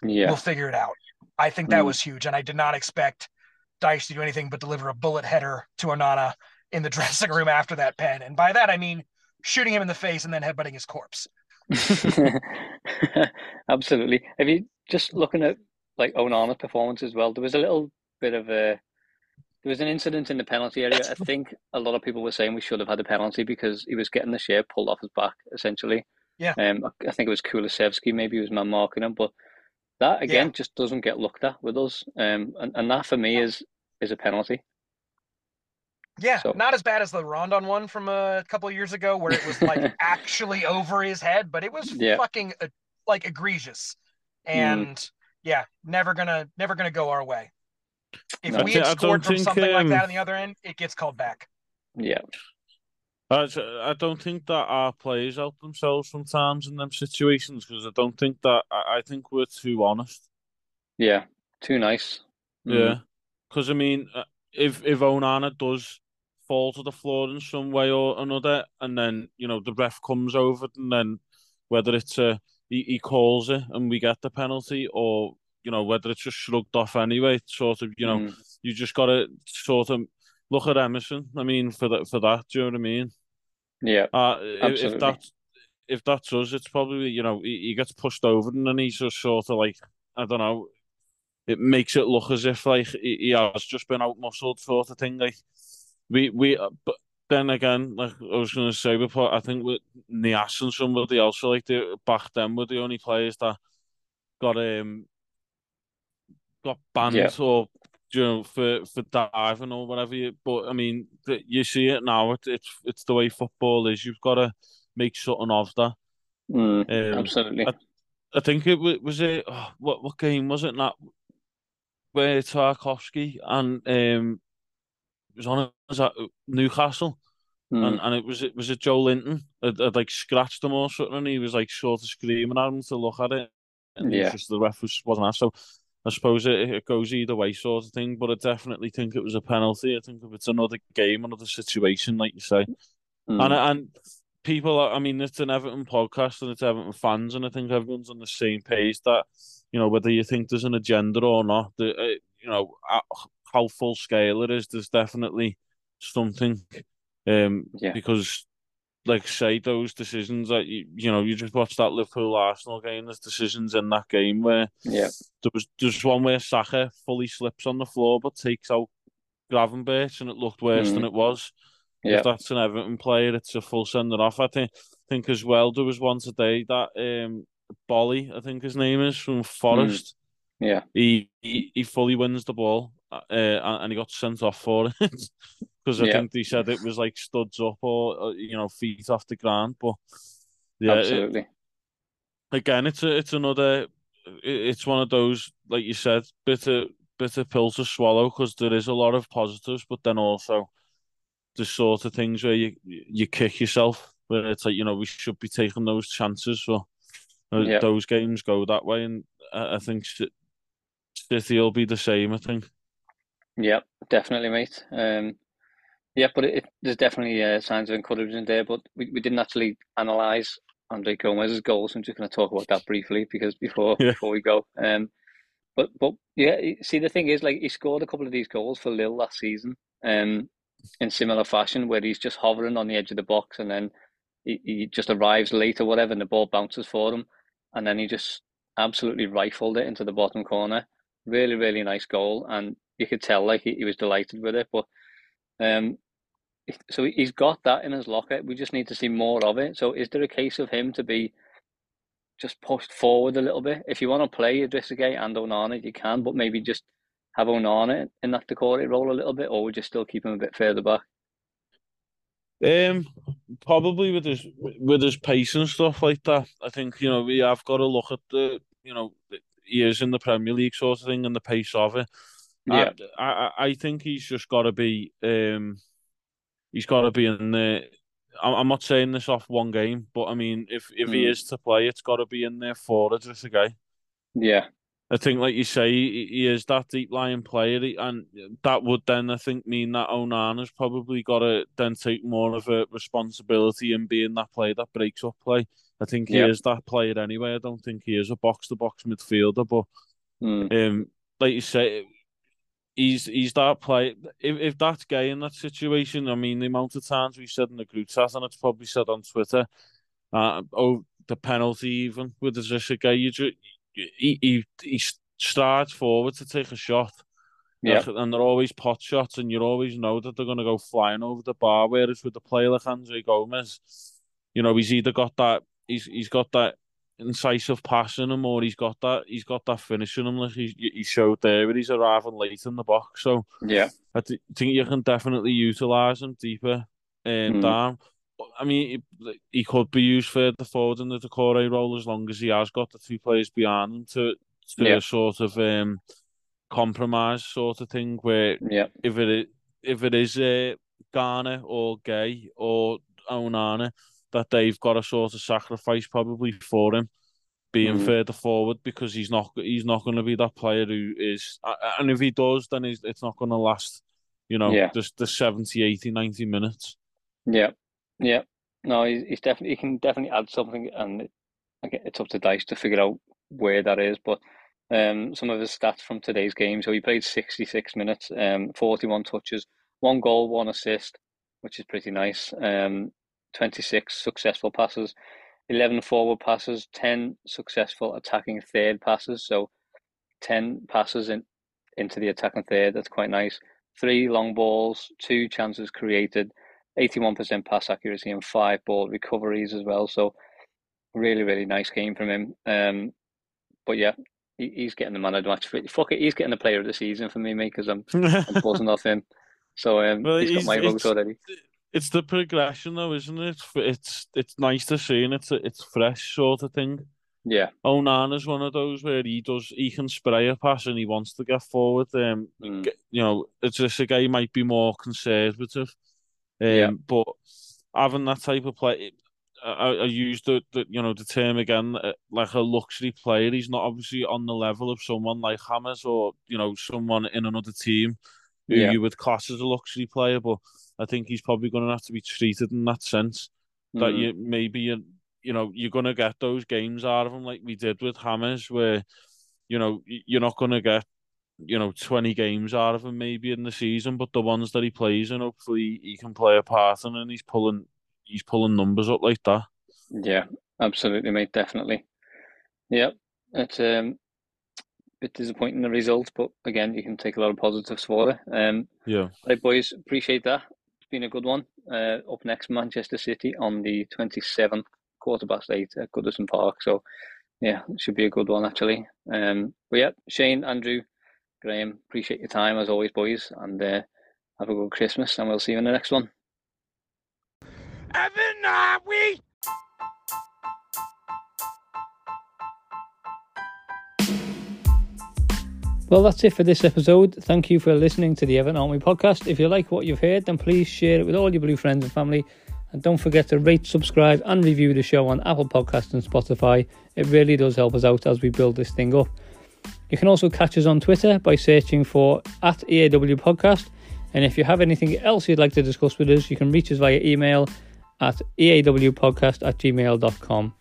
yeah. we'll figure it out. I think that mm. was huge, and I did not expect Dyche to do anything but deliver a bullet header to Onana in the dressing room after that pen. And by that I mean shooting him in the face and then headbutting his corpse. Absolutely. If you just looking at like Onana's performance as well, there was a little bit of a there was an incident in the penalty area. I think a lot of people were saying we should have had a penalty because he was getting the shirt pulled off his back, essentially. Yeah. Um, I think it was Kulusevski, maybe he was man marking him, but that again yeah. just doesn't get looked at with us, um, and and that for me is is a penalty. Yeah, so. not as bad as the Rondon one from a couple of years ago, where it was like actually over his head, but it was yeah. fucking uh, like egregious, mm. and mm. yeah, never gonna never gonna go our way. If no, we had scored from think, something um, like that on the other end, it gets called back. Yeah, I, I don't think that our players help themselves sometimes in them situations because I don't think that I, I think we're too honest. Yeah, too nice. Mm. Yeah, because I mean, uh, if if Onana does fall to the floor in some way or another, and then you know the ref comes over, and then whether it's a he, he calls it and we get the penalty, or you know whether it's just shrugged off anyway, sort of you know mm. you just got to sort of look at Emerson. I mean, for that for that, do you know what I mean? Yeah. Uh, if, if that's if that's us, it's probably you know he, he, gets pushed over and then he's just sort of like I don't know. It makes it look as if like he, he has just been out muscled sort of thing. Like we we uh, but then again, like I was going to say before, I think with Niasse and somebody else like the back then were the only players that got um got banned yeah. or you know, for for diving or whatever. You, but I mean, you see it now. It's it's it's the way football is. You've got to make something of that. Mm, um, absolutely. I, I, think it was, was it. Oh, what what game was it? That where Tarkowski and um it was on was at Newcastle. Mm. And and it was it was it Joelinton had, had like scratched him or something, and he was like sort of screaming at him to look at it, and yeah. just the ref was, wasn't asked. So I suppose it, it goes either way, sort of thing. But I definitely think it was a penalty. I think if it's another game, another situation, like you say, mm. and and people, I mean, it's an Everton podcast and it's Everton fans, and I think everyone's on the same page that you know whether you think there's an agenda or not, the, uh, you know how full scale it is. There's definitely something, um, yeah. because like say those decisions that you you know you just watch that Liverpool Arsenal game. There's decisions in that game where yeah there was there's one where Saka fully slips on the floor but takes out Gravenberch and it looked worse mm. than it was. Yeah. If that's an Everton player, it's a full sender off. I think think as well there was one today that um Boly, I think his name is from Forest. Mm. Yeah, he, he he fully wins the ball, uh, and he got sent off for it because I yeah. think they said it was like studs up or uh, you know feet off the ground. But yeah, absolutely. It, again, it's a, it's another. It's one of those, like you said, bitter bitter pill to swallow because there is a lot of positives, but then also the sort of things where you you kick yourself, where it's like you know we should be taking those chances. So uh, those games go that way, and I, I think City will be the same. I think. Yeah, definitely, mate. Um, yeah, but it, it, there's definitely uh, signs of encouragement there. But we, we didn't actually analyze Andre Gomes's goals. I'm just going to talk about that briefly because before yeah. before we go. Um, but but yeah, see the thing is, like he scored a couple of these goals for Lille last season, um, in similar fashion, where he's just hovering on the edge of the box and then he, he just arrives late or whatever, and the ball bounces for him, and then he just absolutely rifled it into the bottom corner. Really, really nice goal, and you could tell like he, he was delighted with it. But um, so he's got that in his locker. We just need to see more of it. So is there a case of him to be just pushed forward a little bit? If you want to play Idrissa Gueye and Onana, you can, but maybe just have Onana in that Doucouré role a little bit, or would you still keep him a bit further back? Um, probably with his with his pace and stuff like that. I think you know we have got to look at the you know he is in the Premier League sort of thing and the pace of it. Yeah, I I, I think he's just got to be um he's got to be in there. I'm not saying this off one game, but I mean, if if mm. he is to play, it's got to be in there for Idrissa Gueye. Yeah, I think, like you say, he, he is that deep lying player, and that would then, I think, mean that Onana's probably got to then take more of a responsibility in being that player that breaks up play. I think he yeah. is that player anyway. I don't think he is a box to box midfielder, but mm. um, like you say, he's he's that player. If if that's Gueye in that situation, I mean, the amount of times we've said in the group chat, and it's probably said on Twitter, uh, oh, the penalty even with the Zisha Gueye, you just he, he he strides forward to take a shot. Yeah. And they're always pot shots, and you always know that they're going to go flying over the bar. Whereas with the player like Andre Gomes, you know, he's either got that, he's he's got that incisive pass in him, or he's got that, he's got that finish in him. Like he, he showed there, but he's arriving late in the box. So yeah, I th- think you can definitely utilize him deeper and um, mm. down. I mean, he, he could be used further forward in the Doucouré role as long as he has got the two players behind him to, to yeah. sort of um, compromise sort of thing. Where yeah. if it if it is uh, Gana or Gueye or Onana, that they've got a sort of sacrifice probably for him being mm. further forward because he's not he's not going to be that player who is and if he does then it's not going to last you know yeah. just the 70 80 90 minutes yeah yeah, no, he's, he's definitely he can definitely add something, and it's up to Dyche to figure out where that is. But um, some of his stats from today's game. So he played sixty six minutes, um, forty one touches, one goal, one assist, which is pretty nice. Um, twenty six successful passes, eleven forward passes, ten successful attacking third passes. So ten passes in into the attacking third. That's quite nice. Three long balls, two chances created 81% pass accuracy and five ball recoveries as well. So really, really nice game from him. Um, but yeah, he, he's getting the man of the match. Fuck it, he's getting the player of the season for me, mate, because I'm, I'm buzzing off him. So um, well, he's got my vote already. It's the progression, though, isn't it? It's it's nice to see, and it's it's fresh sort of thing. Yeah. Onana's one of those where he does he can spray a pass and he wants to get forward. Um, mm. you know, it's just a guy might be more conservative. Um, yeah. But having that type of play, I, I use the, the you know the term again uh, like a luxury player. He's not obviously on the level of someone like James or you know someone in another team who yeah. you would class as a luxury player. But I think he's probably going to have to be treated in that sense mm. that you maybe you you know you're going to get those games out of him like we did with Hammers, where you know you're not going to get you know, 20 games out of him maybe in the season, but the ones that he plays in, hopefully he can play a part in and he's pulling he's pulling numbers up like that. Yeah, absolutely, mate. Definitely. Yeah, it's um, a bit disappointing the result, but again, you can take a lot of positives for it. Um, Yeah. right, boys, appreciate that. Been a good one. Uh, up next, Manchester City on the twenty seventh, quarter past eight at Goodison Park. So, yeah, it should be a good one actually. Um, but yeah, Shane, Andrew, Graham, appreciate your time as always, boys, and uh, have a good Christmas, and we'll see you in the next one. Evan, are we? Well, that's it for this episode. Thank you for listening to the Everton Army podcast. If you like what you've heard, then please share it with all your blue friends and family. And don't forget to rate, subscribe, and review the show on Apple Podcasts and Spotify. It really does help us out as we build this thing up. You can also catch us on Twitter by searching for at EAW Podcast. And if you have anything else you'd like to discuss with us, you can reach us via email at eawpodcast at gmail.com.